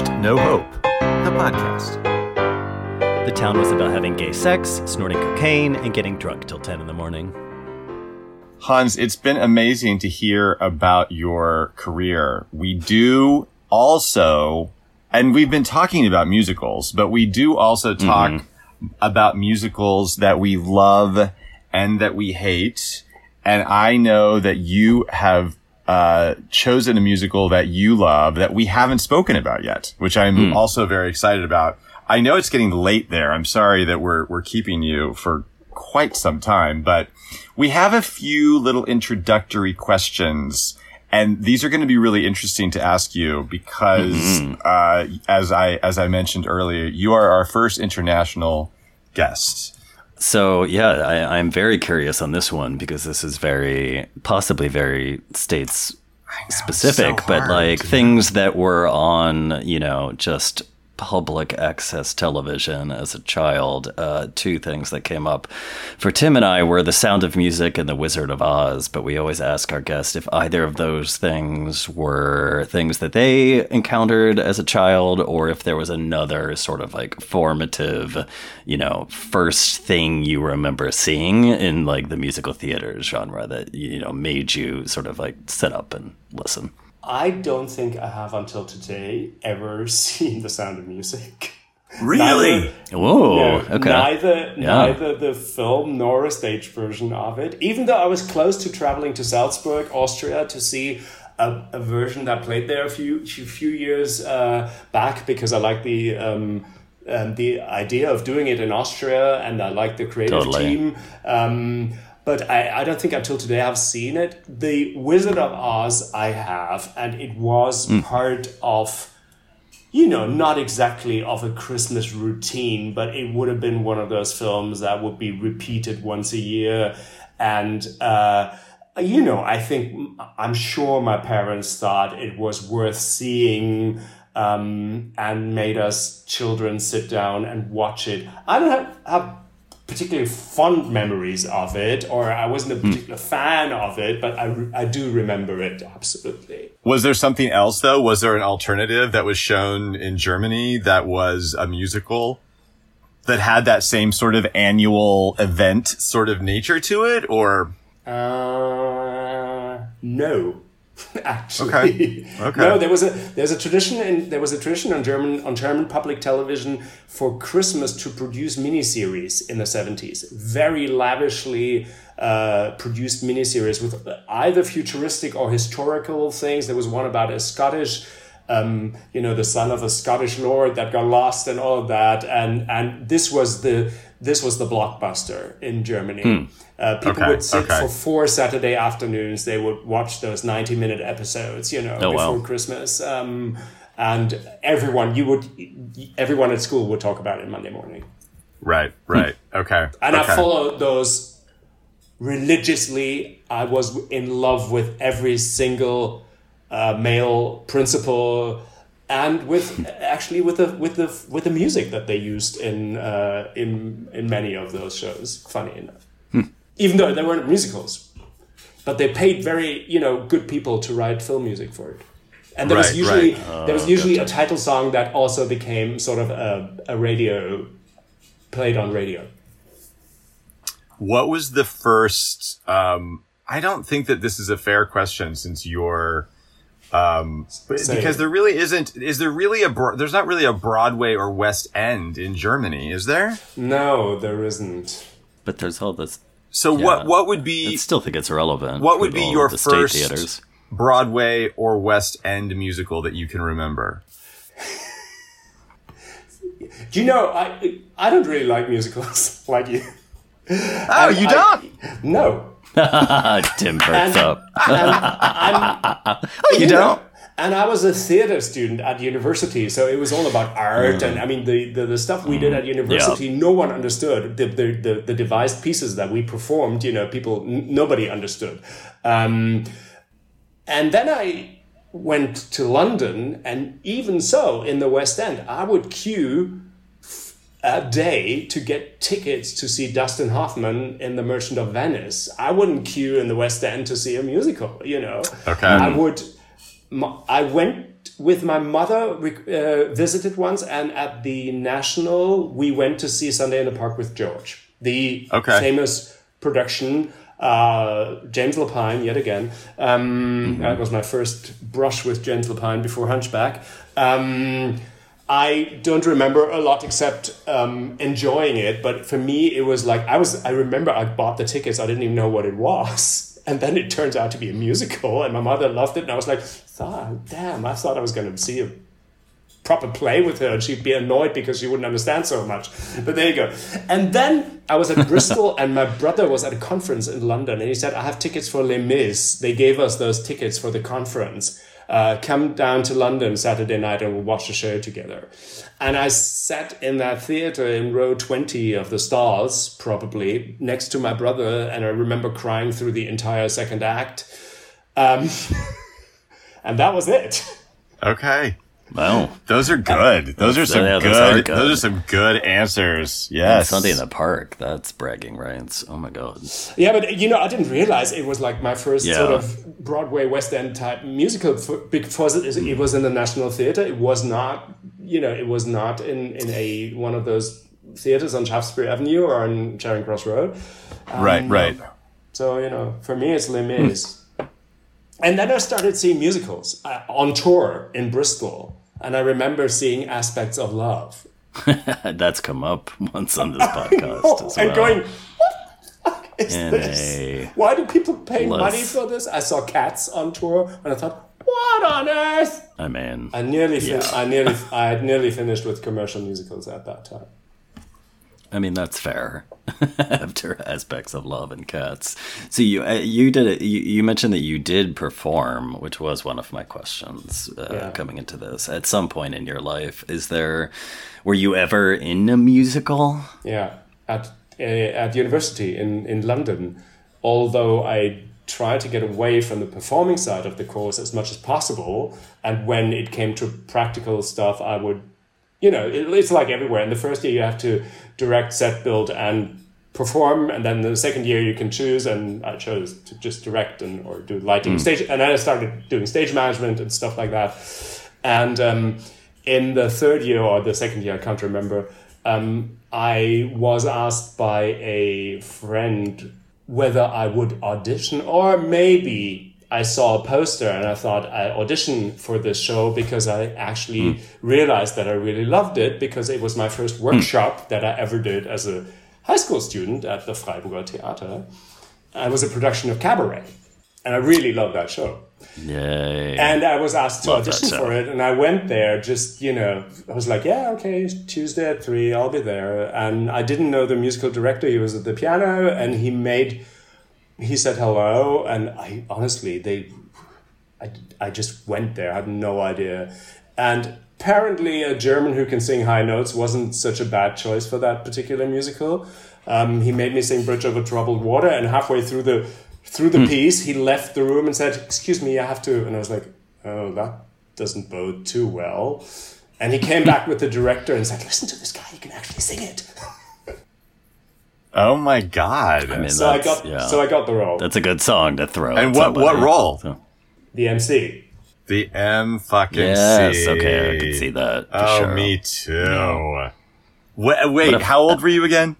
watched No Hope, the podcast. The town was about having gay sex, snorting cocaine, and getting drunk till 10 in the morning. Hans, it's been amazing to hear about your career. We do also, and we've been talking about musicals, but we do also talk mm-hmm. about musicals that we love and that we hate. And I know that you have uh, chosen a musical that you love that we haven't spoken about yet, which I'm mm. also very excited about. I know it's getting late there. I'm sorry that we're we're keeping you for quite some time, but we have a few little introductory questions. And these are going to be really interesting to ask you because, mm-hmm. uh, as I, as I mentioned earlier, you are our first international guest. So yeah, I, I'm very curious on this one because this is very, possibly very states specific, so but like things that were on, you know, just public access television as a child, uh, two things that came up for Tim and I were The Sound of Music and The Wizard of Oz. But we always ask our guests if either of those things were things that they encountered as a child or if there was another sort of like formative, you know, first thing you remember seeing in like the musical theater genre that, you know, made you sort of like sit up and listen. I don't think I have until today ever seen The Sound of Music. Really? Whoa. No, okay. Neither, yeah. neither the film nor a stage version of it. Even though I was close to traveling to Salzburg, Austria, to see a, a version that played there a few few years uh, back because I like the. Um, um, the idea of doing it in Austria, and I like the creative totally. team. Um, but I, I don't think until today I've seen it. The Wizard of Oz I have, and it was mm. part of, you know, not exactly of a Christmas routine, but it would have been one of those films that would be repeated once a year. And, uh, you know, I think, I'm sure my parents thought it was worth seeing. Um, and made us children sit down and watch it. I don't have, have particularly fond memories of it, or I wasn't a hmm. particular mm. fan of it, but I, I do remember it absolutely. Was there something else though? Was there an alternative that was shown in Germany that was a musical that had that same sort of annual event sort of nature to it, or? Uh, no. actually. Okay. okay. No, there was a there's a tradition and there was a tradition on German on German public television for Christmas to produce miniseries in the 70s. Very lavishly uh, produced miniseries with either futuristic or historical things. There was one about a Scottish um, you know, the son of a Scottish lord that got lost and all of that. And and this was the this was the blockbuster in Germany. Hmm. Uh, people okay, would sit okay. for four Saturday afternoons. They would watch those ninety minute episodes, you know, oh, before wow. Christmas. Um, and everyone, you would, everyone at school would talk about it Monday morning. Right, right, hmm. okay. And okay. I followed those religiously. I was in love with every single uh, male principal and with actually with the with the with the music that they used in uh, in in many of those shows. Funny enough, hmm. even though they weren't musicals, but they paid very you know good people to write film music for it. And there right, was usually right. uh, there was usually gotcha. a title song that also became sort of a, a radio played on radio. What was the first? Um, I don't think that this is a fair question since you're um, because there really isn't. Is there really a? There's not really a Broadway or West End in Germany, is there? No, there isn't. But there's all this. So yeah, what? What would be? I still think it's relevant. What would be your first Broadway or West End musical that you can remember? Do you know? I I don't really like musicals like you. Oh, you don't? I, no, Tim perks up. oh, you, you don't? Know, and I was a theater student at university, so it was all about art. Mm. And I mean, the, the, the stuff we did at university, yeah. no one understood. The, the, the, the, devised pieces that we performed, you know, people, n- nobody understood. Um, and then I went to London, and even so, in the West End, I would queue a day to get tickets to see Dustin Hoffman in The Merchant of Venice. I wouldn't queue in the West End to see a musical, you know. Okay. I would I went with my mother we, uh, visited once, and at the National we went to see Sunday in the Park with George, the Okay. famous production. Uh, James Lapine yet again. Um, That was my first brush with James Lapine before Hunchback. Um, I don't remember a lot except um, enjoying it, but for me it was like I was. I remember I bought the tickets. I didn't even know what it was, and then it turns out to be a musical, and my mother loved it, and I was like, "Ah, "Damn! I thought I was going to see a proper play with her and she'd be annoyed because she wouldn't understand so much. But there you go. And then I was at Bristol and my brother was at a conference in London and he said, I have tickets for Les Mis. They gave us those tickets for the conference. Uh, come down to London Saturday night and we'll watch the show together. And I sat in that theater in row 20 of the stalls, probably, next to my brother. And I remember crying through the entire second act. Um, and that was it. Okay. Well, uh, Those are good. Those are some yeah, good, those are good. Those are some good answers. Yes. Sunday in the Park. That's bragging rights. Oh my god. Yeah, but you know, I didn't realize it was like my first Yeah. sort of Broadway West End type musical f- because it, is, it was in the National Theatre. It was not, you know, it was not in in a one of those theaters on Shaftesbury Avenue or on Charing Cross Road. Um, right, right. So you know, for me, it's Les Mis. Hmm. And then I started seeing musicals uh, on tour in Bristol, and I remember seeing Aspects of Love. That's come up once on this podcast as well. and going, what the fuck is In this? Why do people pay less- money for this? I saw Cats on tour, and I thought, what on earth? I mean, I nearly, fin- Yeah. I nearly, I had nearly finished with commercial musicals at that time. I mean that's fair. After aspects of love and cats, so you uh, you did it. You, you mentioned that you did perform, which was one of my questions uh, Yeah. coming into this. At some point in your life, is there? Were you ever in a musical? Yeah, at uh, at university in in London. Although I tried to get away from the performing side of the course as much as possible, and when it came to practical stuff, I would, you know, it, it's like everywhere. In the first year, you have to direct, set, build, and perform, and then the second year you can choose. And I chose to just direct and or do lighting, stage, and then I started doing stage management and stuff like that. And um, in the third year or the second year, I can't remember. Um, I was asked by a friend whether I would audition, or maybe I saw a poster and I thought I audition for this show because I actually hmm. realized that I really loved it because it was my first hmm. workshop that I ever did as a high school student at the Freiburger Theater. It was a production of Cabaret, and I really loved that show. Yay! And I was asked to Love audition for it, and I went there. Just you know, I was like, "Yeah, okay, Tuesday at three, I'll be there." And I didn't know the musical director; he was at the piano, and he made, he said hello, and I honestly, they, I, I just went there. I had no idea, and apparently, a German who can sing high notes wasn't such a bad choice for that particular musical. Um, he made me sing "Bridge Over Troubled Water," and halfway through the through the piece, he left the room and said, "Excuse me, I have to." And I was like, "Oh, that doesn't bode too well." And he came back with the director and said, "Listen to this guy; he can actually sing it." Oh my god. I mean, So I got, yeah, so I got the role, that's a good song to throw. And at what- what role? So- the MC. the M fucking yes, C. okay, I can see that. For Oh, sure. me too. Wait, wait if- how old were you again?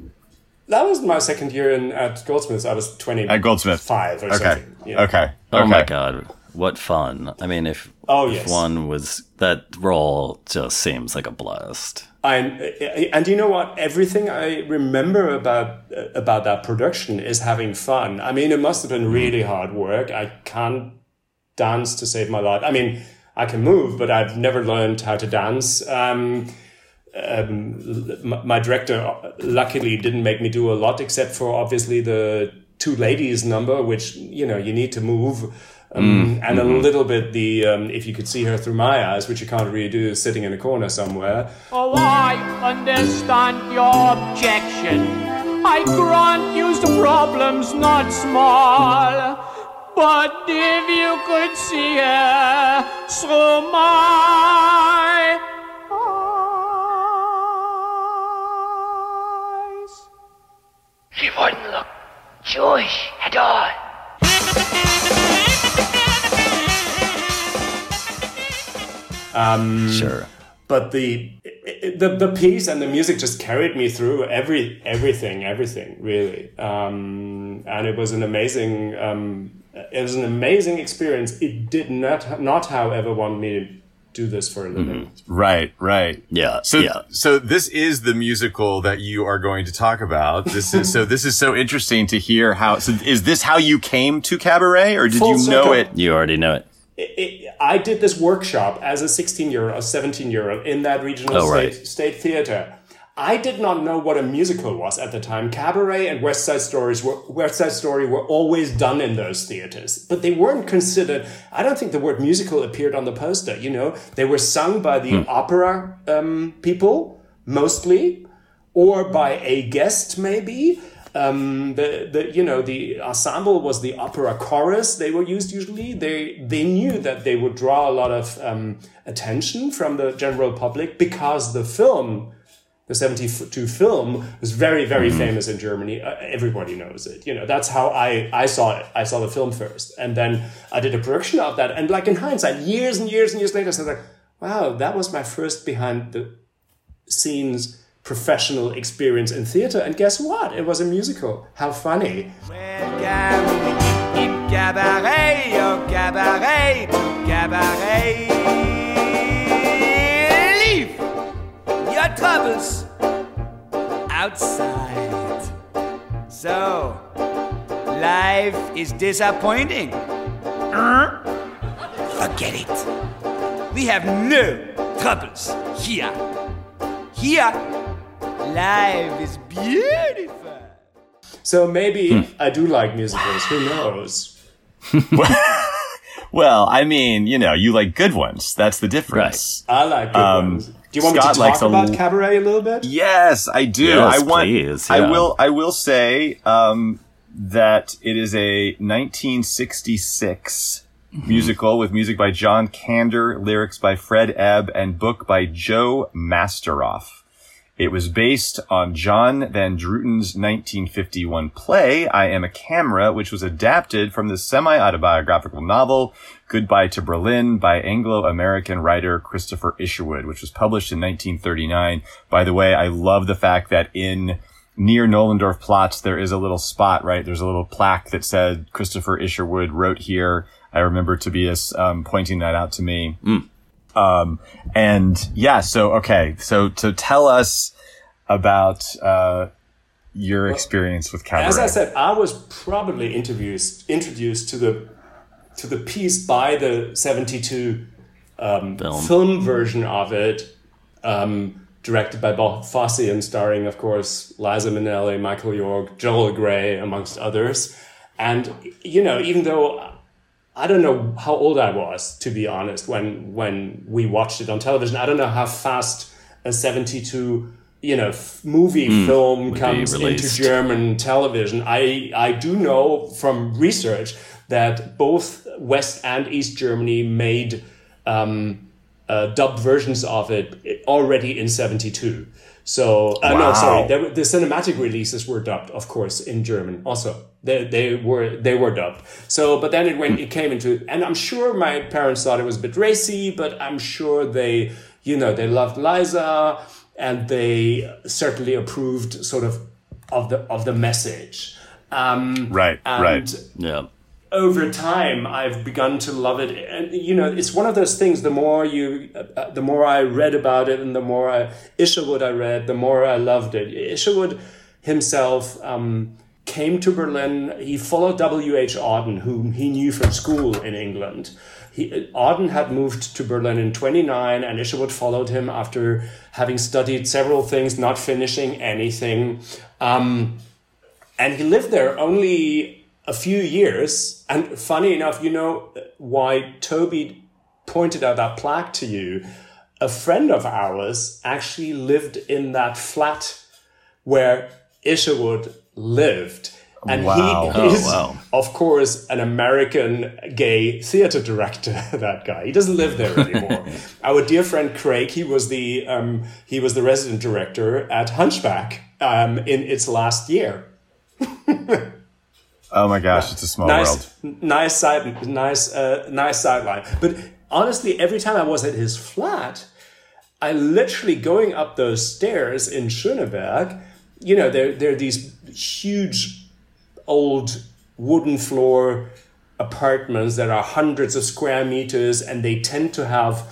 That was my second year in at Goldsmiths. I was twenty At Goldsmith. five or Okay. something. Yeah. Okay. Oh okay. my god, what fun! I mean, if Oh, if yes. one was that role, just seems like a blast. And and you know what? Everything I remember about about that production is having fun. I mean, it must have been really hard work. I can't dance to save my life. I mean, I can move, but I've never learned how to dance. Um, um, my, my director luckily didn't make me do a lot, except for obviously the two ladies number, which you know you need to move. Um, and a little bit the um, if you could see her through my eyes, which you can't really do, sitting in a corner somewhere. Oh, I understand your objection. I grant you the problem's not small. But if you could see her through my eyes. She wouldn't look Jewish at all. Sure. but the the the piece and the music just carried me through every everything everything really um, and it was an amazing um, it was an amazing experience it did not not however want me to do this for a living Right, right. Yeah, So, yeah. so this is the musical that you are going to talk about. This is so. This is so interesting to hear how. So, is this how you came to cabaret, or did Full you know it? You already know it. It, I did this workshop as a 16 year old, 17 year old in that regional Oh, state, right. state theater. I did not know what a musical was at the time. Cabaret and West Side Stories were West Side Story were always done in those theaters, but they weren't considered. I don't think the word musical appeared on the poster. You know, they were sung by the opera um, people mostly, or by a guest maybe. Um, the, the, you know, the ensemble was the opera chorus they were used usually. They, they knew that they would draw a lot of, um, attention from the general public because the film, the 72 film was very, very famous in Germany. Uh, everybody knows it. You know, that's how I, I saw it. I saw the film first. And then I did a production of that. And like in hindsight, years and years and years later, I was like, wow, that was my first behind the scenes professional experience in theater. And guess what? It was a musical. How funny. Leave your troubles outside. So, life is disappointing. Forget it. We have no troubles here. Here, life is beautiful. So maybe hmm. I do like musicals. Who knows? Well, I mean, you know, you like good ones. That's the difference. I like good um, ones. Do you want Scott me to talk a about l- cabaret a little bit? Yes, I do. Yes, I want. please, I will. I will say um, that it is a 1966 mm-hmm. musical with music by John Kander, lyrics by Fred Ebb, and book by Joe Masteroff. It was based on John Van Druten's 1951 play, I Am a Camera, which was adapted from the semi-autobiographical novel Goodbye to Berlin by Anglo-American writer Christopher Isherwood, which was published in 1939. By the way, I love the fact that in near Nollendorf Platz, there is a little spot, right? There's a little plaque that said Christopher Isherwood wrote here. I remember Tobias um, pointing that out to me. Um, and yeah, so, okay. So, so tell us about, uh, your experience with cabaret. As I said, I was probably introduced introduced to the to the piece by the '72 um, Film. film. version of it, um, directed by Bob Fosse and starring, of course, Liza Minnelli, Michael York, Joel Grey, amongst others. And you know, even though I don't know how old I was, to be honest, when when we watched it on television. I don't know how fast a '72 you know f- movie film comes into. German television. I I do know from research that both West and East Germany made um, uh, dubbed versions of it already in '72. So uh, no, sorry, were- the cinematic releases were dubbed, of course, in German. Also, they they were they were dubbed. So, but then it when it came into, and I'm sure my parents thought it was a bit racy, but I'm sure they, you know, they loved Liza, and they certainly approved sort of of the of the message. Um, Right, and right. Yeah. Over time i've begun to love it. And you know it's one of those things the more you uh, uh, the more i read about it and the more I, isherwood i read the more i loved it. Isherwood himself um, came to berlin. He followed w.h auden whom he knew from school in england. He, auden had moved to berlin in 29 and isherwood followed him after having studied several things not finishing anything. Um, and he lived there only a few years. And funny enough, you know why Toby pointed out that plaque to you. A friend of ours actually lived in that flat where Isherwood lived. And Wow. he Oh, is, wow. of course, an American gay theater director. That guy, he doesn't live there anymore. Our dear friend Craig, he was the um, he was the resident director at Hunchback um, in its last year. oh my gosh, it's a small world. nice, nice side, nice, uh, nice sideline. But honestly, every time I was at his flat, I literally going up those stairs in Schöneberg, you know, there, there are these huge old wooden floor apartments that are hundreds of square meters and they tend to have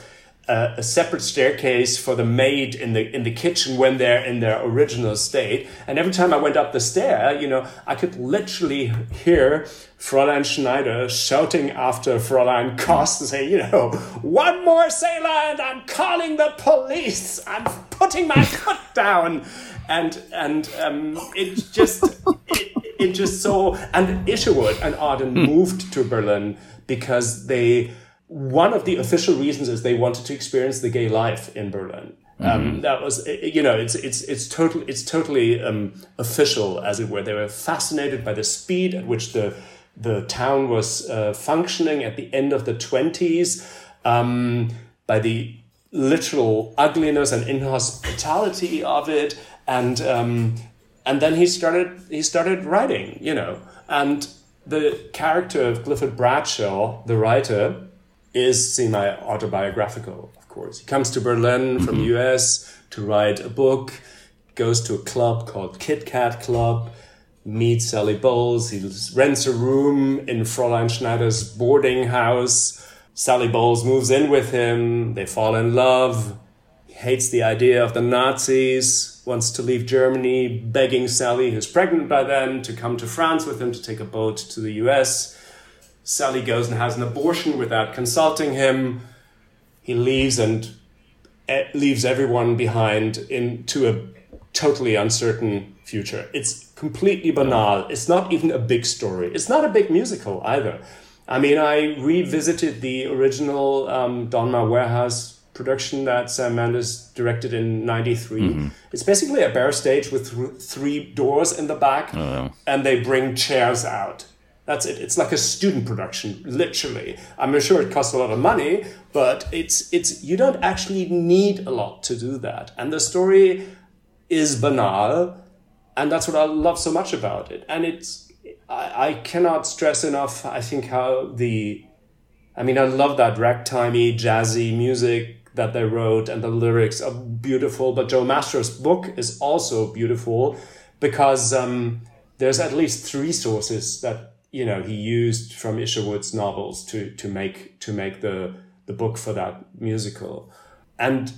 a, a, separate staircase for the maid in the in the kitchen when they're in their original state. And every time I went up the stair, you know, I could literally hear Fräulein Schneider shouting after Fräulein Kost saying, you know, one more sailor and I'm calling the police. I'm putting my foot down. And and um, it just it, it just so and Isherwood and Auden moved to Berlin because they one of the official reasons is they wanted to experience the gay life in Berlin. Um, mm-hmm. Um, that was, you know, it's it's it's totally it's totally um, official, as it were. They were fascinated by the speed at which the the town was uh, functioning at the end of the twenties, um, by the literal ugliness and inhospitality of it, and um, and then he started he started writing, you know, and the character of Clifford Bradshaw, the writer is semi-autobiographical, of course. He comes to Berlin from mm-hmm. the US to write a book, goes to a club called Kit Kat Club, meets Sally Bowles. He rents a room in Fräulein Schneider's boarding house. Sally Bowles moves in with him. They fall in love. He hates the idea of the Nazis, wants to leave Germany, begging Sally, who's pregnant by then, to come to France with him to take a boat to the US. Sally goes and has an abortion without consulting him. He leaves and leaves everyone behind into a totally uncertain future. It's completely banal. It's not even a big story. It's not a big musical either. I mean, I revisited the original um, Donmar Warehouse production that Sam Mendes directed in 93. Mm-hmm. It's basically a bare stage with th- three doors in the back, oh, and they bring chairs out. That's it. It's like a student production, literally. I'm sure it costs a lot of money, but it's it's you don't actually need a lot to do that. And the story is banal, and that's what I love so much about it. And it's I, I cannot stress enough. I think how the, I mean, I love that ragtimey, jazzy music that they wrote, and the lyrics are beautiful. But Joe Master's book is also beautiful because um, there's at least three sources that you know he used from Isherwood's novels to to make to make the the book for that musical, and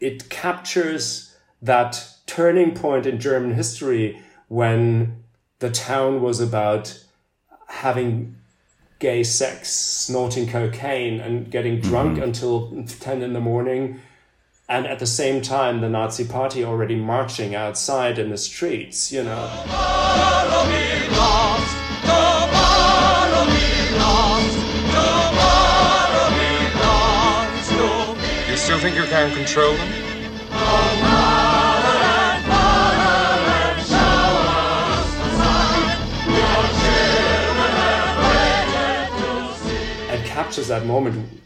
it captures that turning point in German history when the town was about having gay sex, snorting cocaine, and getting drunk mm-hmm. until 10 in the morning. And at the same time, the Nazi party already marching outside in the streets, you know. Still think you can control them? And captures that moment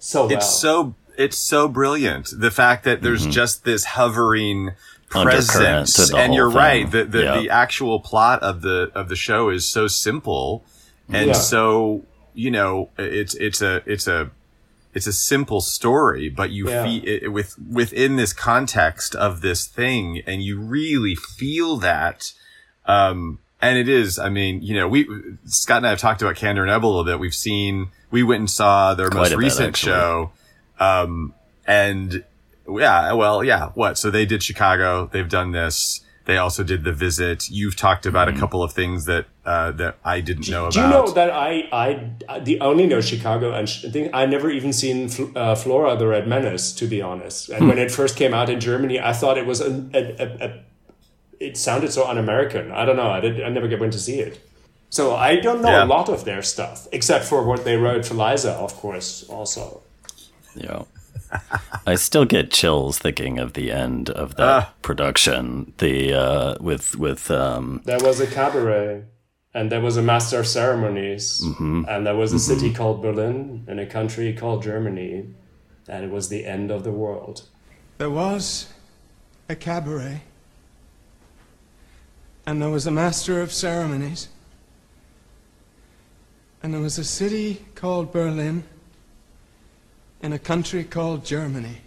so well. It's so it's so brilliant. The fact that there's mm-hmm. just this hovering presence, and you're thing. right. The the, yep. the actual plot of the of the show is so simple and yeah. so you know it's it's a it's a it's a simple story, but you yeah. feel it, with within this context of this thing, and you really feel that. Um, and it is, I mean, you know, we Scott and I have talked about Kander and Ebba a little bit. We've seen, we went and saw their Quite most recent bit, show, um, and yeah, well, yeah, what? So they did Chicago. They've done this. They also did the visit. You've talked about mm-hmm. a couple of things that uh, that I didn't know do, about. Do you know that I I the only know Chicago and I think I never even seen uh, Flora the Red Menace to be honest. And hmm. when it first came out in Germany, I thought it was a, a, a, a it sounded so un-American. I don't know. I did. I never went to see it. So I don't know yeah. a lot of their stuff except for what they wrote for Liza, of course. Also. Yeah. I still get chills thinking of the end of that uh, production. The uh, with with um, there was a cabaret, and there was a master of ceremonies, mm-hmm. and there was a mm-hmm. city called Berlin and a country called Germany, and it was the end of the world. There was a cabaret, and there was a master of ceremonies, and there was a city called Berlin in a country called Germany.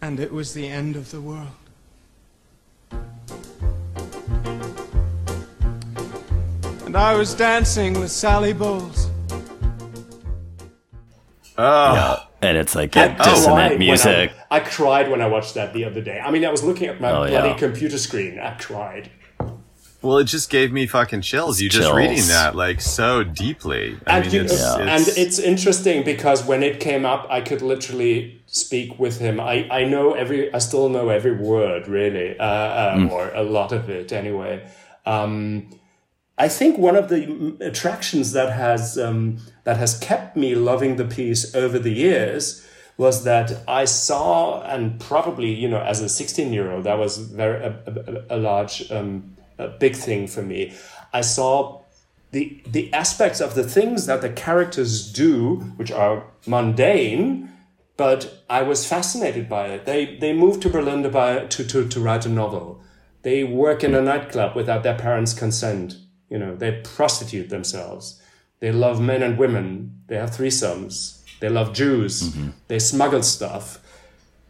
And it was the end of the world. And I was dancing with Sally Bowles. Oh, Yeah. And it's like I that dissonant cried music. I, I cried when I watched that the other day. I mean, I was looking at my Oh, bloody yeah. computer screen. I cried. well, it just gave me fucking chills. You just reading that like so deeply. I and, mean, you- it's, Yeah. and it's interesting because when it came up, I could literally speak with him. I, I know every, I still know every word really, uh, uh, or a lot of it anyway. Um, I think one of the attractions that has um, that has kept me loving the piece over the years was that I saw, and probably you know, as a sixteen year old, that was very a, a, a large, um, a big thing for me. I saw the the aspects of the things that the characters do, which are mundane, but I was fascinated by it. They they moved to Berlin to buy to to, to write a novel. They work in a nightclub without their parents' consent. You know, they prostitute themselves. They love men and women. They have threesomes. They love Jews. Mm-hmm. They smuggle stuff.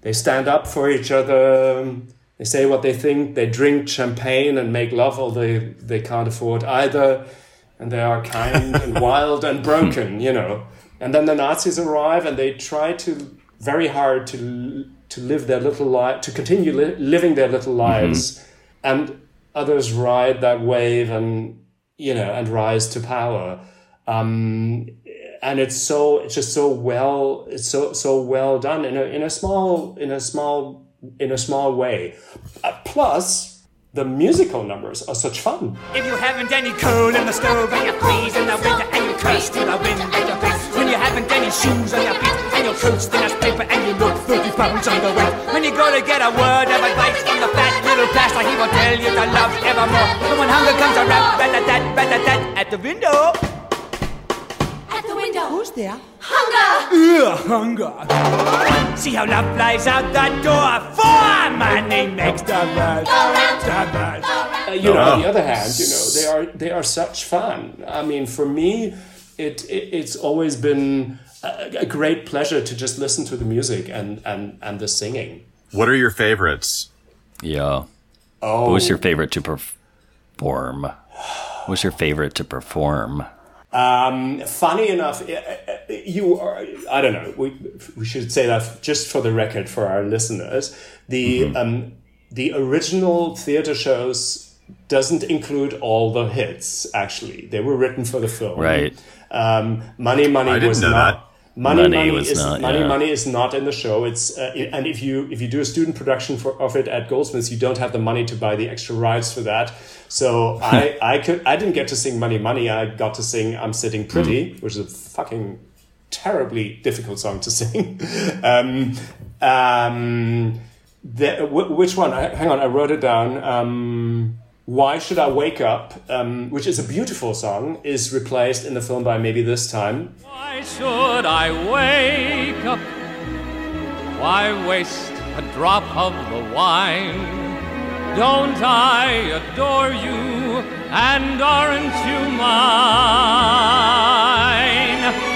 They stand up for each other. They say what they think. They drink champagne and make love, although they, they can't afford either. And they are kind and wild and broken, you know. And then the Nazis arrive and they try to very hard to to live their little life, to continue li- living their little mm-hmm. lives. And others ride that wave and you know and rise to power. Um, and it's so it's just so well it's so so well done in a in a small in a small in a small way. Uh, plus, the musical numbers are such fun. If you haven't any coal in the stove and you freeze in the winter and you curse to the wind. When you haven't any shoes on your feet and your coat's thin as paper and you look 30 pounds underweight. When you go to get a word of advice from the fat little plaster, he will tell you to love evermore. And when hunger comes around, rat-a-tat, rat-a-tat, at the window. At the window. Who's there? Hunger! Yeah, hunger. See how love flies out that door. For money makes the world. The world. Uh, you know, on the other hand, you know, they are they are such fun. I mean, for me, it, it it's always been a, a great pleasure to just listen to the music and and and the singing. what are your favorites? Yeah. Oh, What was your favorite to perform? What's your favorite to perform? Um, funny enough, uh, uh, you are, I don't know, we, we should say that just for the record for our listeners. The, um, the original theater shows doesn't include all the hits, actually. They were written for the film. Right. Um, Money, Money I didn't was know not. that. Money, Money money, is not, money, yeah. money is not in the show. It's uh, it- and if you if you do a student production for, of it at Goldsmiths, you don't have the money to buy the extra rights for that. So I I could I didn't get to sing Money Money. I got to sing I'm Sitting Pretty, Hmm. which is a fucking terribly difficult song to sing. um, um, the, wh- which one? I, hang on, I wrote it down. Um, Why Should I Wake Up, um, which is a beautiful song, is replaced in the film by Maybe This Time. Why should I wake up? Why waste a drop of the wine? Don't I adore you? And aren't you mine?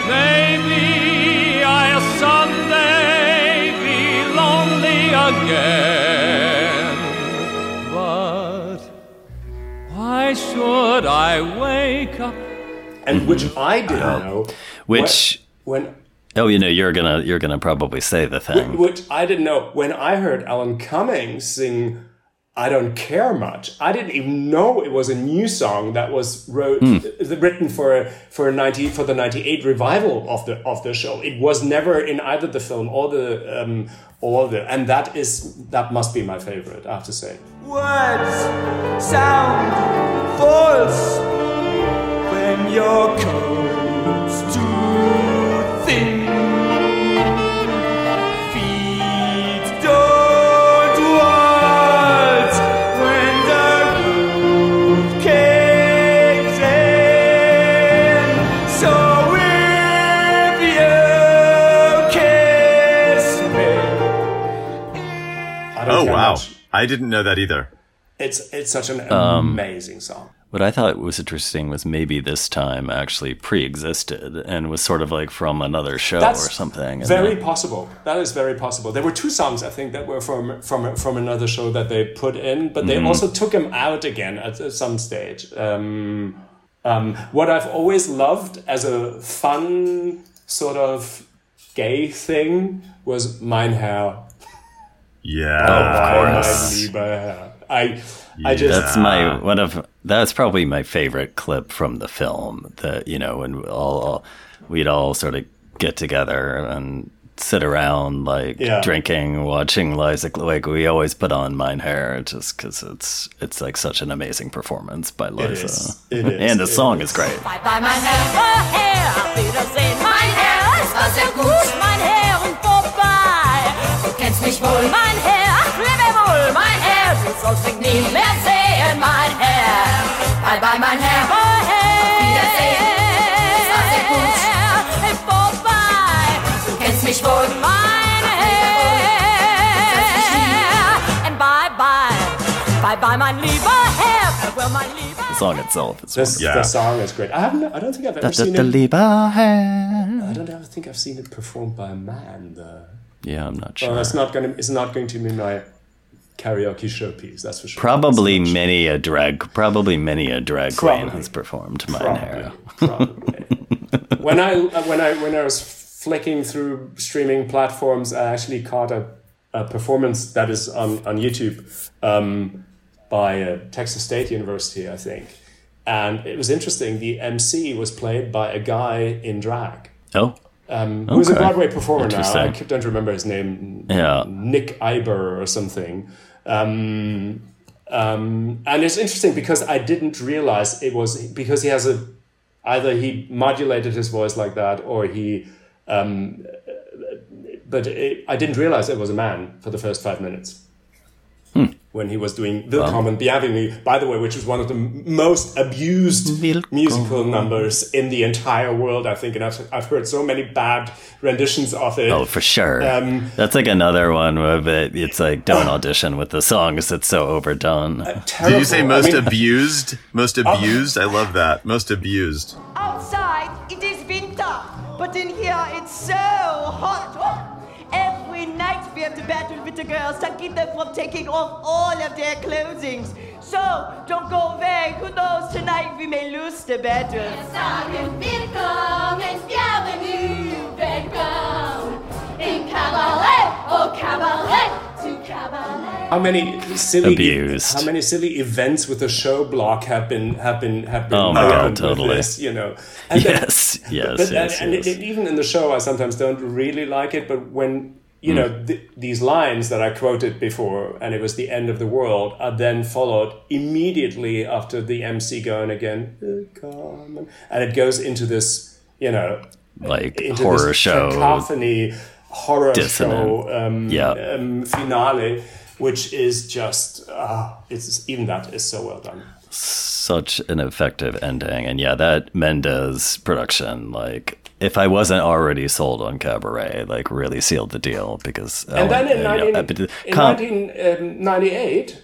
Maybe I'll someday be lonely again. Why should I wake up? And which I didn't uh, know. Which When, oh, you know, you're gonna you're gonna probably say the thing. which I didn't know. When I heard Alan Cummings sing I Don't Care Much, I didn't even know it was a new song that was wrote, uh, written for for a 90 for the 98 revival of the of the show. It was never in either the film or the um or the and that is that must be my favorite, I have to say. Words sound false when your coat's I don't care wow, much. I didn't know that either. It's it's such an Um, amazing song. what I thought was interesting was maybe this time actually pre-existed and was sort of like from another show That's or something. Very then- possible. That is very possible. There were two songs I think that were from from from another show that they put in, but they Mm-hmm. also took them out again at, at some stage. Um, um, what I've always loved as a fun sort of gay thing was Mein Herr. Yeah. Oh, of course. mein. I I just That's my one of that's probably my favorite clip from the film. That you know, when all, all we'd all sort of get together and sit around like Yeah. drinking, watching Liza. Like we always put on Mein Herr just because it's it's like such an amazing performance by Liza, is. It is. and the It song is. is great. Bye bye, mein Herr. Vorher, auf Wiedersehen, mein Herr. Es war sehr gut, mein Herr, und vorbei. Kennst mich wohl, mein Herr. Ach, lebe wohl, mein Herr. Du sollst mich nie mehr sehen, mein Herr. Bye bye, mein Herr. Vorher. Auf Wiedersehen. Es war sehr gut. Und vorbei. Du kennst mich wohl, mein Herr. And bye bye. Bye bye, mein lieber Herr. Farewell, mein lieber The song itself is this, Yeah. the song is great. I haven't. I don't think I've ever wonderful. seen The it. Herr. I don't think I've seen it performed by a man. Though. Yeah, I'm not sure. it's not going to. It's not going to be my karaoke showpiece. That's for sure. Probably for sure. many a drag, probably many a drag queen has performed Mein Herr. Probably. probably. when I when I when I was flicking through streaming platforms, I actually caught a, a performance that is on on YouTube um, by uh, Texas State University, I think, and it was interesting. The MC was played by a guy in drag. Oh, Um, who's a Broadway performer now? I Interesting. don't remember his name. Yeah. Nick Iber or something. Um, um, and it's interesting because I didn't realize it was because he has a either he modulated his voice like that or he. Um, but it, I didn't realize it was a man for the first five minutes when he was doing Willkommen Bienvenue, by the way, which is one of the most abused Willkommen. musical numbers in the entire world, I think. And I've, I've heard so many bad renditions of it. Oh, for sure. Um, That's like another one where it, it's like don't audition with the songs. It's so overdone. Did you say most I mean- abused? Most abused? I love that. Most abused. Outside it is winter, but in here it's so hot. Oh, Every night we have to battle with the girls to keep them from taking off all of their clothing. So don't go away. Who knows? Tonight we may lose the battle. sagen willkommen, bienvenue, willkommen im Kabarett, oh Kabarett, zu Kabarett. How many silly Abused. How many silly events with a show block have been have been have been Oh my God, happened totally. this, you know. And then- yes, yes, but, yes, and, yes. and it- even in the show, I sometimes don't really like it. But when you know Hmm. th- these lines that I quoted before, and it was the end of the world, are then followed immediately after the MC going again, and it goes into this, you know, like into horror this show. cacophony horror dissonant. show um, Yeah. um, finale, which is just uh, it's even that is so well done. Such an effective ending, and yeah, that Mendes production, like. If I wasn't already sold on Cabaret, like really sealed the deal because And then in, uh, 19, uh, but- in com- 1998,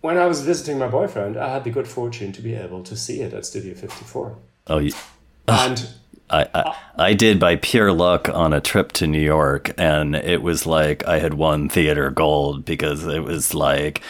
when I was visiting my boyfriend, I had the good fortune to be able to see it at Studio 54. oh, you, And I, I I did by pure luck on a trip to New York, and it was like I had won theater gold because it was like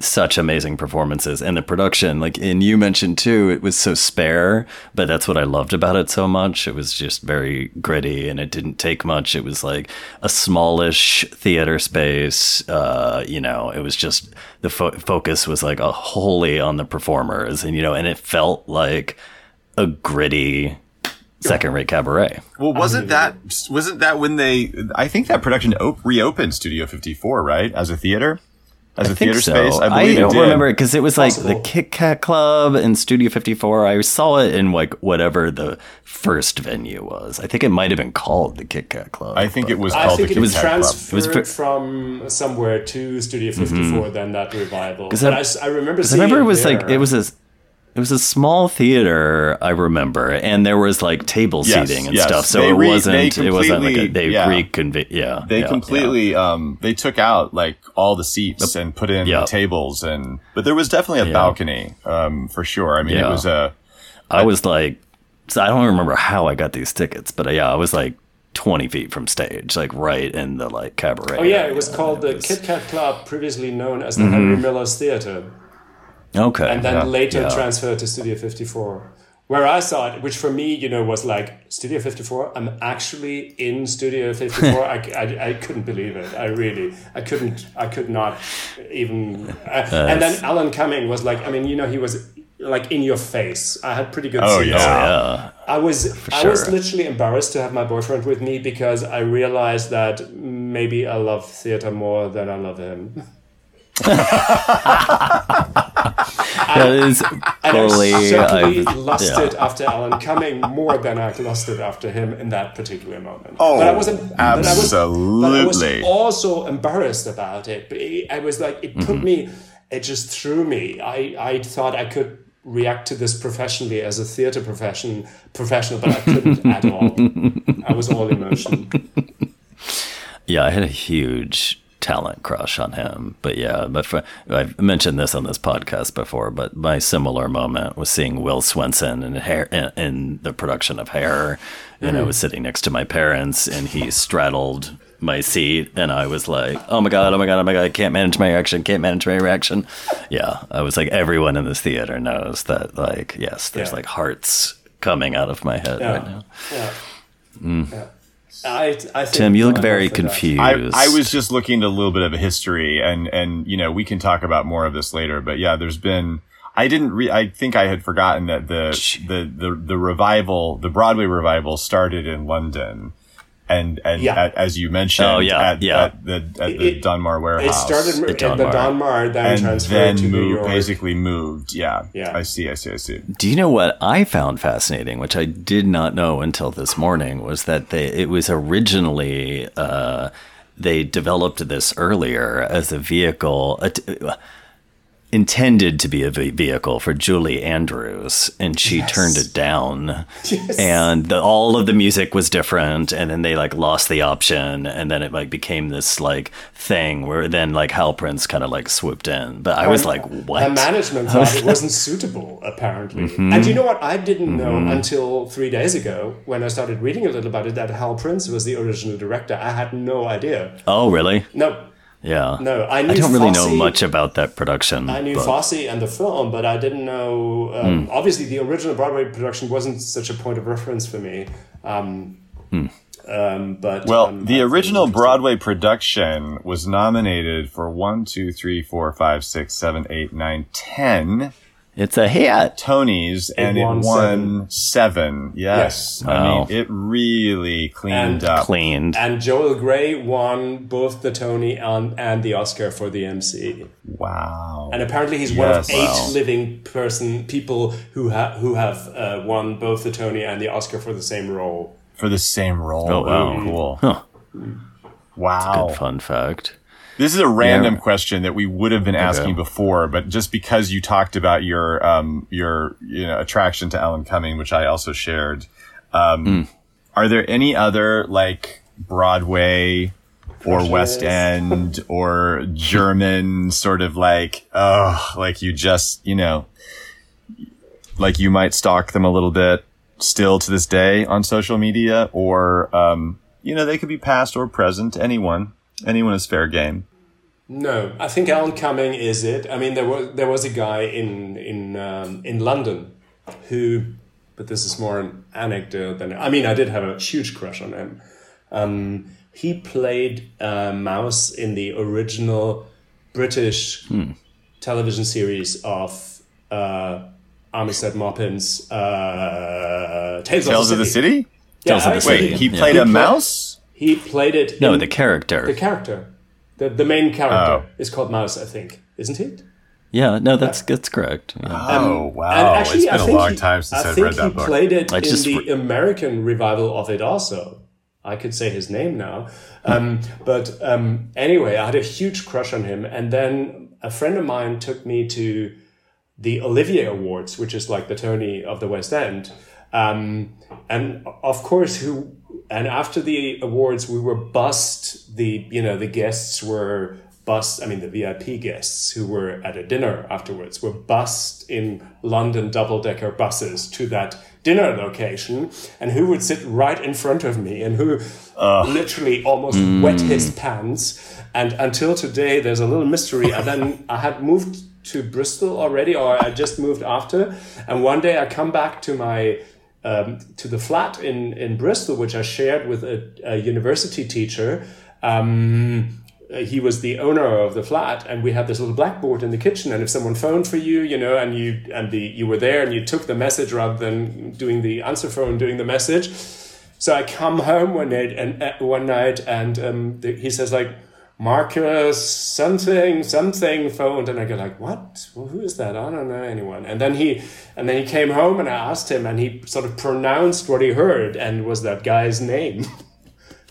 such amazing performances and the production. Like, and you mentioned too, it was so spare, but that's what I loved about it so much. It was just very gritty, and it didn't take much. It was like a smallish theater space. Uh, you know, it was just the fo- focus was like a wholly on the performers, and you know, and it felt like a gritty second rate cabaret. Well, wasn't that wasn't that when they? I think that production op- reopened Studio 54, right, as a theater, as a think theater so. space. I believe don't it did. remember it because it was like Possible. the Kit Kat Club and Studio 54. I saw it in like whatever the first venue was. I think it might have been called the Kit Kat Club. I think it was I called think the it Kit was Kat Club. transferred It was ver- from somewhere to Studio mm-hmm. 54 then that revival. 'Cause But I- I, s- I remember Because I remember it it was like it was a It was a small theater, I remember, and there was like table Yes, seating and yes. stuff. So They it re- wasn't. It wasn't like a, completely- they yeah. reconve- Yeah, They yeah, completely um they took out like all the seats and put in Yep. tables and but there was definitely a Yeah. balcony um for sure. I mean it was a I was like, so I don't remember how I got these tickets, but uh, yeah, I was like 20 feet from stage, like right in the like cabaret. Oh yeah, it was called the Kit Kat Club, previously known as the Mhm. Henry Miller's Theatre, Okay. and then yeah, later yeah. transferred to Studio 54. Where I saw it, which for me, you know, was like Studio 54. I'm actually in Studio 54. I, I, I couldn't believe it. I really, I couldn't, I could not even. Uh, and then Alan Cumming was like, I mean, you know, he was like in your face. I had pretty good Oh, yeah. I was I was literally embarrassed to have my boyfriend with me because I realized that maybe I love theater more than I love him. That is And fully. I certainly I've- lusted yeah. after Alan Cumming more than I lusted after him in that particular moment. Oh, but I was, em- but I was, but I was also embarrassed about it. But it- I was like, it Mm-hmm. put me, it just threw me. I, I thought I could react to this professionally as a theater profession professional, but I couldn't at all. I was all emotion. Yeah, I had a huge talent crush on him. But yeah, but for, I've mentioned this on this podcast before. But my similar moment was seeing Will Swenson in hair in, in the production of Hair, and I was hmm. sitting next to my parents, and he straddled my seat, and I was like, "Oh my god, oh my god, oh my god! I can't manage my reaction, can't manage my reaction." Yeah, I was like, everyone in this theater knows that. Like, yes, there's Yeah. like hearts coming out of my head Yeah. right now. Yeah. Hmm. yeah. I, I Tim, you look very confused. I, I was just looking at a little bit of a history and and you know we can talk about more of this later but yeah there's been I didn't re- I think I had forgotten that the the the the revival the Broadway revival started in London and and Yeah. at, as you mentioned Oh, yeah, at, yeah. at the at the It- Donmar It warehouse started in the Donmar. Donmar, then and transferred then to New moved York. basically moved yeah Yeah. I see I see I see Do you know what I found fascinating, which I did not know until this morning, was that they it was originally uh, they developed this earlier as a vehicle. A t- intended to be a vehicle for Julie Andrews and she turned it down and the, all of the music was different and then they like lost the option and then it like became this like thing where then like Hal Prince kind of like swooped in but I was like what The management thought it wasn't suitable, apparently. Mm-hmm. And you know what? I didn't know until three days ago when I started reading a little about it that Hal Prince was the original director. I had no idea. oh really No, Yeah. No, I knew don't really know much about that production. I knew but- Fosse and the film, but I didn't know. Um, Hmm. Obviously, the original Broadway production wasn't such a point of reference for me. Um, um, but Well, um, the I original. Broadway production was nominated for one, two, three, four, five, six, seven, eight, nine, ten It's a hit. Tonys, and it won won seven. Yes, I Wow. mean it really cleaned And up. Cleaned. And Joel Grey won both the Tony and, and the Oscar for the MC. Wow. And apparently, he's one of eight Wow. living person people who have who have uh, won both the Tony and the Oscar for the same role. for the same role. Oh, wow. Ooh, cool. Huh. Wow. Good fun fact. This is a random Yeah. question that we would have been asking before, but just because you talked about your um your you know attraction to Alan Cumming, which I also shared, um, Hmm. are there any other like Broadway or West End or German sort of like oh like you just you know like you might stalk them a little bit still to this day on social media or um you know they could be past or present anyone anyone is fair game No, I think Alan Cumming is it. I mean, there was there was a guy in in um, in London who, but this is more an anecdote than I mean, I did have a huge crush on him. Um, he played uh, Mouse in the original British television series of uh, Armistead Maupin's uh, Tales, Tales of the City? Yeah, Tales of the City. Wait, he played He a mouse? He played it. No, in- the character. the character, the the main character Oh. is called Mouse, I think, isn't it? yeah, no, that's that's correct. Yeah. Oh, wow. And actually, it's been I a think long he- time since I I've think read that he book. played it I in just the American revival of it also. I could say his name now. Um, but um, anyway, I had a huge crush on him. And then a friend of mine took me to the Olivier Awards, which is like the Tony of the West End. Um, and of course, who and after the awards, we were bussed. The you know the guests were bussed. I mean, the VIP guests who were at a dinner afterwards were bussed in London double decker buses to that dinner location, and who would sit right in front of me and who literally almost mm. wet his pants. And until today, there's a little mystery. And then I had moved to Bristol already, or I just moved after. And one day I come back to my um, to the flat in in Bristol, which I shared with a, a university teacher. Um, he was the owner of the flat, and we had this little blackboard in the kitchen. And if someone phoned for you, you know, and you and the you were there and you took the message rather than doing the answer phone, doing the message. So I come home one night and uh, one night, and um, the, he says like. Marcus something something phoned and I go like what? Well, who is that? I don't know anyone. And then he and then he came home and I asked him and he sort of pronounced what he heard and was that guy's name.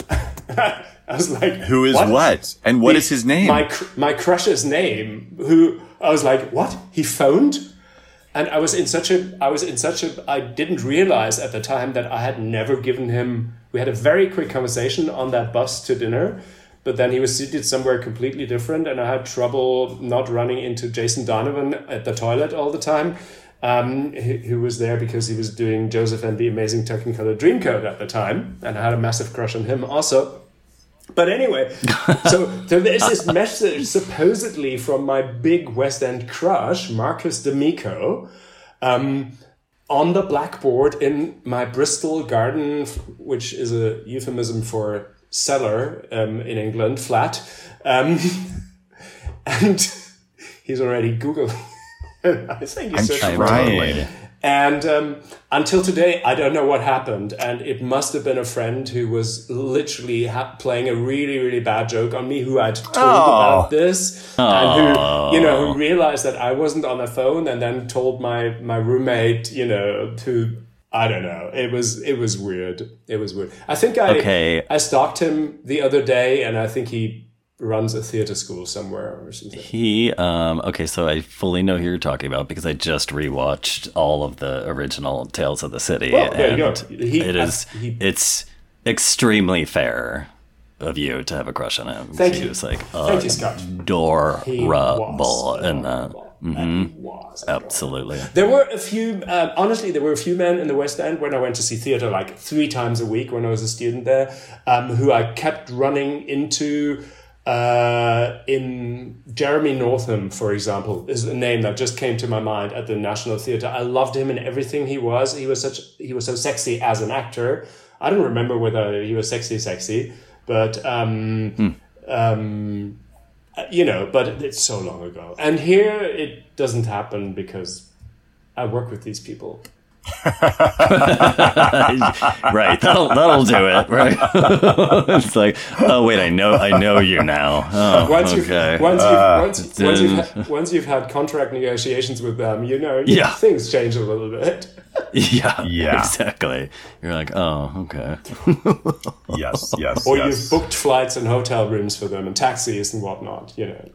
I was like Who is what? And what The- is his name? my cr- my crush's name who I was like what? He phoned? And I was in such a I was in such a I didn't realize at the time that I had never given him we had a very quick conversation on that bus to dinner but then he was seated somewhere completely different and I had trouble not running into Jason Donovan at the toilet all the time um, who, was there because he was doing Joseph and the Amazing Technicolor Dreamcoat at the time and I had a massive crush on him also. But anyway, so, so there's this message supposedly from my big West End crush, Marcus D'Amico, um, on the blackboard in my Bristol garden, which is a euphemism for cellar um, in England, flat. Um, and he's already Googling. I think he's searching and um, until today, I don't know what happened. And it must have been a friend who was literally ha- playing a really, really bad joke on me who I'd told about this. And who, you know, who realized that I wasn't on the phone and then told my, my roommate, you know, to, I don't know. It was, it was weird. It was weird. I think I, Okay. I stalked him the other day and I think he runs a theater school somewhere or something. He um okay, so I fully know who you're talking about because I just rewatched all of the original Tales of the City. Well, there you and go. He- it is he- it's extremely fair of you to have a crush on him. Thank he you. was like Thank you, Scott. He adorable was in that. He was. Absolutely. There were a few, um, honestly, there were a few men in the West End when I went to see theatre like three times a week when I was a student there, um, who I kept running into. Uh, in Jeremy Northam, for example, is a name that just came to my mind at the National Theatre. I loved him in everything he was. He was such he was so sexy as an actor. I don't remember whether he was sexy, sexy, but um, um, Uh, you know, but it's so long ago. And here it doesn't happen because I work with these people. right. That'll that'll do it, right? it's like, oh wait, I know I know you now. Oh, Once okay. you've once you've once, once, you've uh, had, once you've had contract negotiations with them, you know, Yeah. things change a little bit. yeah, Yeah. exactly. You're like, oh, okay. yes, yes, Or yes. you've booked flights and hotel rooms for them and taxis and whatnot, you know.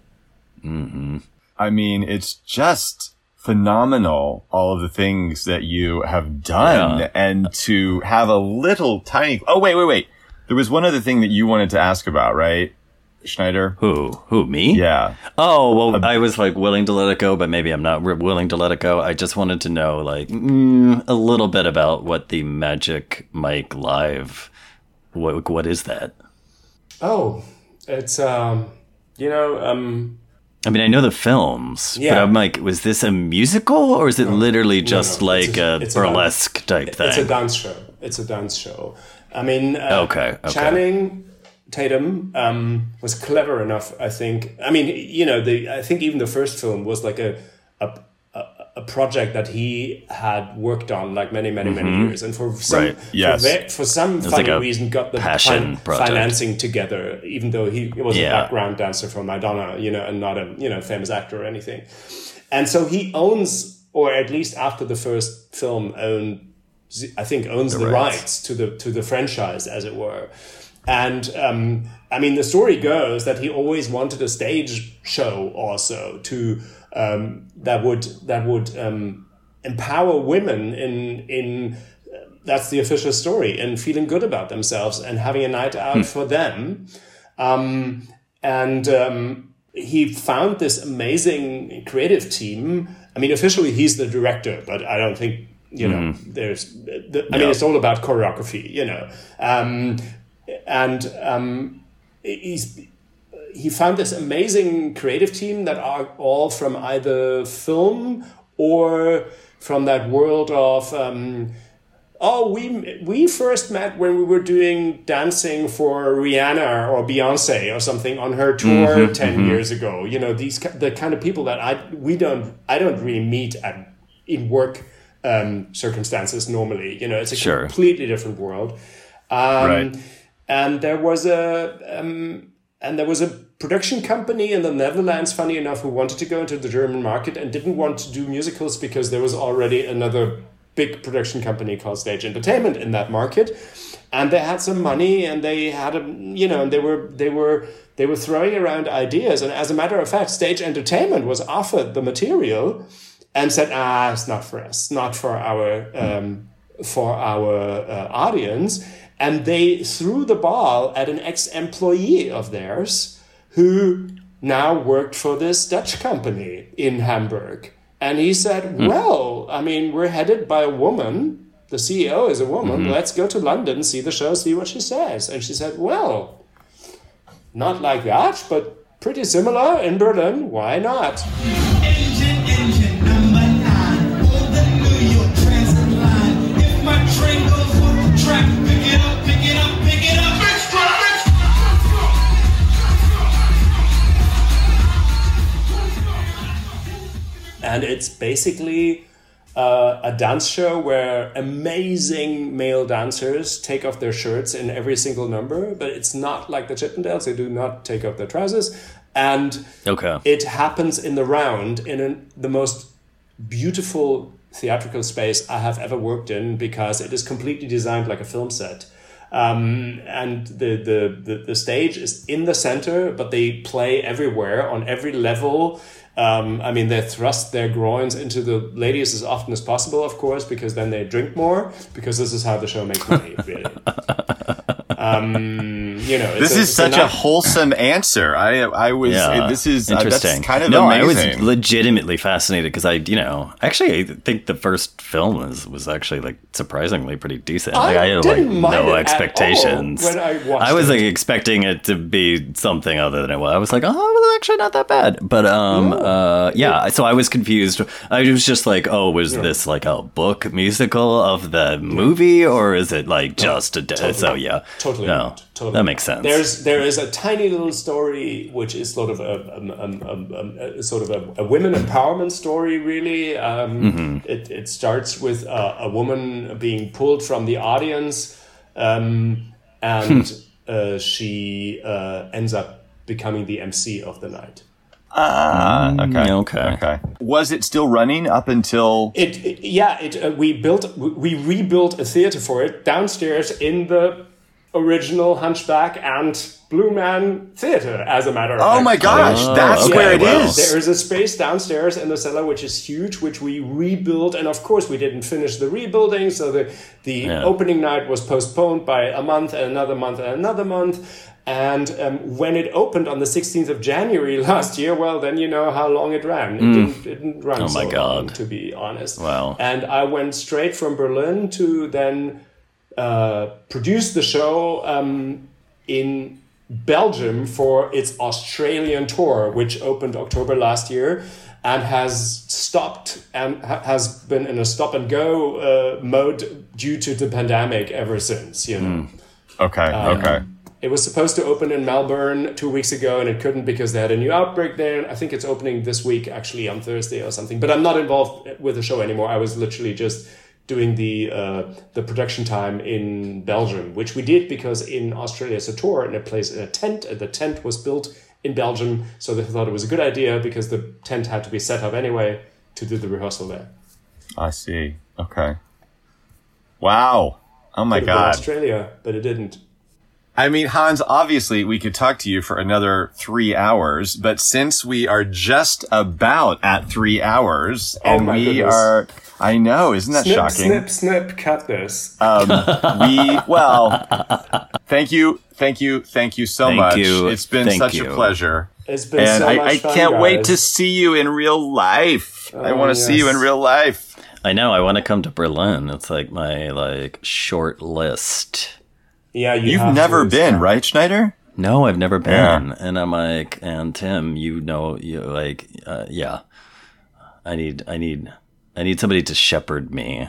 Hmm. I mean, it's just phenomenal, all of the things that you have done. Yeah. And to have a little tiny. Oh, wait, wait, wait. There was one other thing that you wanted to ask about, right, Schneider? Who? Who? Me? Yeah. Oh well, I was like willing to let it go, but maybe I'm not re- willing to let it go. I just wanted to know, like, mm, a little bit about what the Magic Mike Live. What what is that? Oh, it's um, you know, um, I mean, I know the films, but I'm like, was this a musical or is it literally just no, like a- a, it's a burlesque type thing? It's a dance show. It's a dance show. I mean, uh, Okay, okay. Channing Tatum um, was clever enough. I think. I mean, you know, the I think even the first film was like a a, a, project that he had worked on like many, many, many years, and for some Right, yes. for, for some funny like reason got the passion project. financing together, even though he was Yeah. a background dancer for Madonna, you know, and not a you know famous actor or anything. And so he owns, or at least after the first film, owned, I think, owns the, rights. rights. to the to the franchise, as it were. And um, I mean, the story goes that he always wanted a stage show also to um, that would that would um, empower women in in that's the official story and feeling good about themselves and having a night out for them. Um, and um, he found this amazing creative team. I mean, officially he's the director, but I don't think you know there's. The, I mean, it's all about choreography, you know. Um, and um, he's he found this amazing creative team that are all from either film or from that world of um, oh we we first met when we were doing dancing for Rihanna or Beyonce or something on her tour 10 years ago you know these the kind of people that I we don't I don't really meet at in work um, circumstances normally you know it's a Sure. completely different world um, Right. and there was a um, and there was a production company in the Netherlands, funny enough, who wanted to go into the German market and didn't want to do musicals because there was already another big production company called Stage Entertainment in that market, and they had some money and they had a you know and they were they were they were throwing around ideas and as a matter of fact, Stage Entertainment was offered the material and said ah it's not for us, not for our um, for our uh, audience. And they threw the ball at an ex employee of theirs who now worked for this Dutch company in Hamburg. And he said, hmm. Well, I mean, we're headed by a woman. The CEO is a woman. Hmm. Let's go to London, see the show, see what she says. And she said, Well, not like that, but pretty similar in Berlin. Why not? And it's basically uh, a dance show where amazing male dancers take off their shirts in every single number, but it's not like the Chippendales; they do not take off their trousers, and Okay. it happens in the round in an, the most beautiful theatrical space I have ever worked in because it is completely designed like a film set. Um, and the, the, the, the stage is in the center, but they play everywhere on every level. Um, I mean, they thrust their groins into the ladies as often as possible, of course, because then they drink more, because this is how the show makes money, really. um, you know, it's This a- is it's such a night- wholesome answer. I I was. Yeah, this is uh, interesting. that's kind of no, amazing. I was legitimately fascinated because I, you know, actually I think the first film was was actually like surprisingly pretty decent. I Like I had like didn't mind it no at expectations. all when I watched was it. like expecting it to be something other than it was. I was like, oh, it was actually not that bad. But um, uh, yeah. So I was confused. I was just like, oh, was this like a book musical of the movie, or is it like just a? totally so yeah, Totally no, not. Totally that makes sense. There's there is a tiny little story which is sort of a, um, um, a sort of a, a women empowerment story. Really, um, Mm-hmm. it it starts with a, a woman being pulled from the audience, um, and Hmm. uh, she uh, ends up becoming the MC of the night. ah, okay. Mm, okay. Okay. Was it still running up until? It, it- yeah, it uh, we built we we rebuilt a theater for it downstairs in the original Hunchback and Blue Man theater. As a matter of fact. Oh my gosh, Oh, that's okay, where it well. is. There is a space downstairs in the cellar which is huge, which we rebuilt, and of course we didn't finish the rebuilding, so the the Yeah. opening night was postponed by a month and another month and another month. And um, when it opened on the 16th of January last year, well, then you know how long it ran. It, didn't, it didn't run Mm. Oh my God. long, to be honest. Wow. And I went straight from Berlin to then uh, produce the show um, in Belgium for its Australian tour, which opened October last year and has stopped and ha- has been in a stop and go uh, mode due to the pandemic ever since. You know. Okay. Um, okay. It was supposed to open in Melbourne two weeks ago and it couldn't because they had a new outbreak there. I think it's opening this week, actually, on Thursday or something. But I'm not involved with the show anymore. I was literally just doing the uh, the production time in Belgium, which we did because in Australia it's a tour and it plays in a tent. And the tent was built in Belgium, so they thought it was a good idea because the tent had to be set up anyway to do the rehearsal there. I see. Okay. Wow. Oh my Could have been god. Australia, but it didn't. I mean, Hans, obviously we could talk to you for another three hours, but since we are just about at three hours Oh and my we goodness. are, I know, isn't that snip, shocking? snip, snip, cut this. Um, we, well, thank you, thank you, thank you so Thank much. you, It's been thank such you. a pleasure. It's been And so I, much I fun, can't wait to see you in real life. I Oh, want to see you in real life. I know. I want to come to Berlin. It's like my like short list. Yeah, you You've have never to, been, Scott. right, Schneider? No, I've never been. Yeah. And I'm like, and Tim, you know, you like, uh, yeah. I need, I need, I need somebody to shepherd me.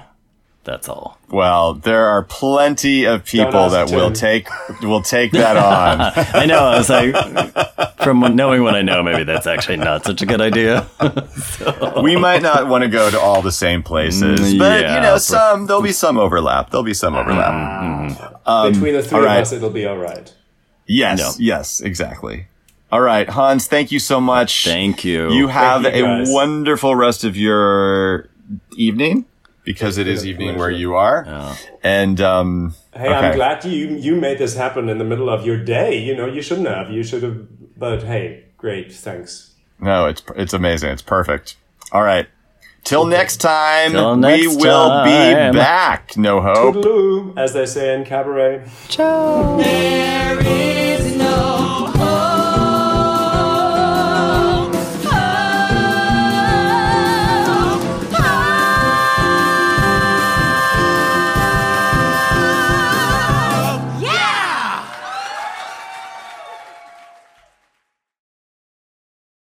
That's all. Well, there are plenty of people that will Tim. take will take that on. I know. I was like, from knowing what I know, maybe that's actually not such a good idea. we might not want to go to all the same places, Mm, but yeah, you know, but- some there'll be some overlap. There'll be some overlap. Um, Between the three all of right. us, it'll be all right. Yes, No. yes, exactly. All right, Hans, thank you so much. Thank you. You have you, a wonderful rest of your evening because it is evening where you are. And um, Hey, okay. I'm glad you you made this happen in the middle of your day. You know, you shouldn't have. You should have. But hey, great, thanks. No, it's it's amazing. It's perfect. All right. Till next time, Till we next will time. be back. No hope. Toodaloo, as they say in cabaret. Ciao. Yeah.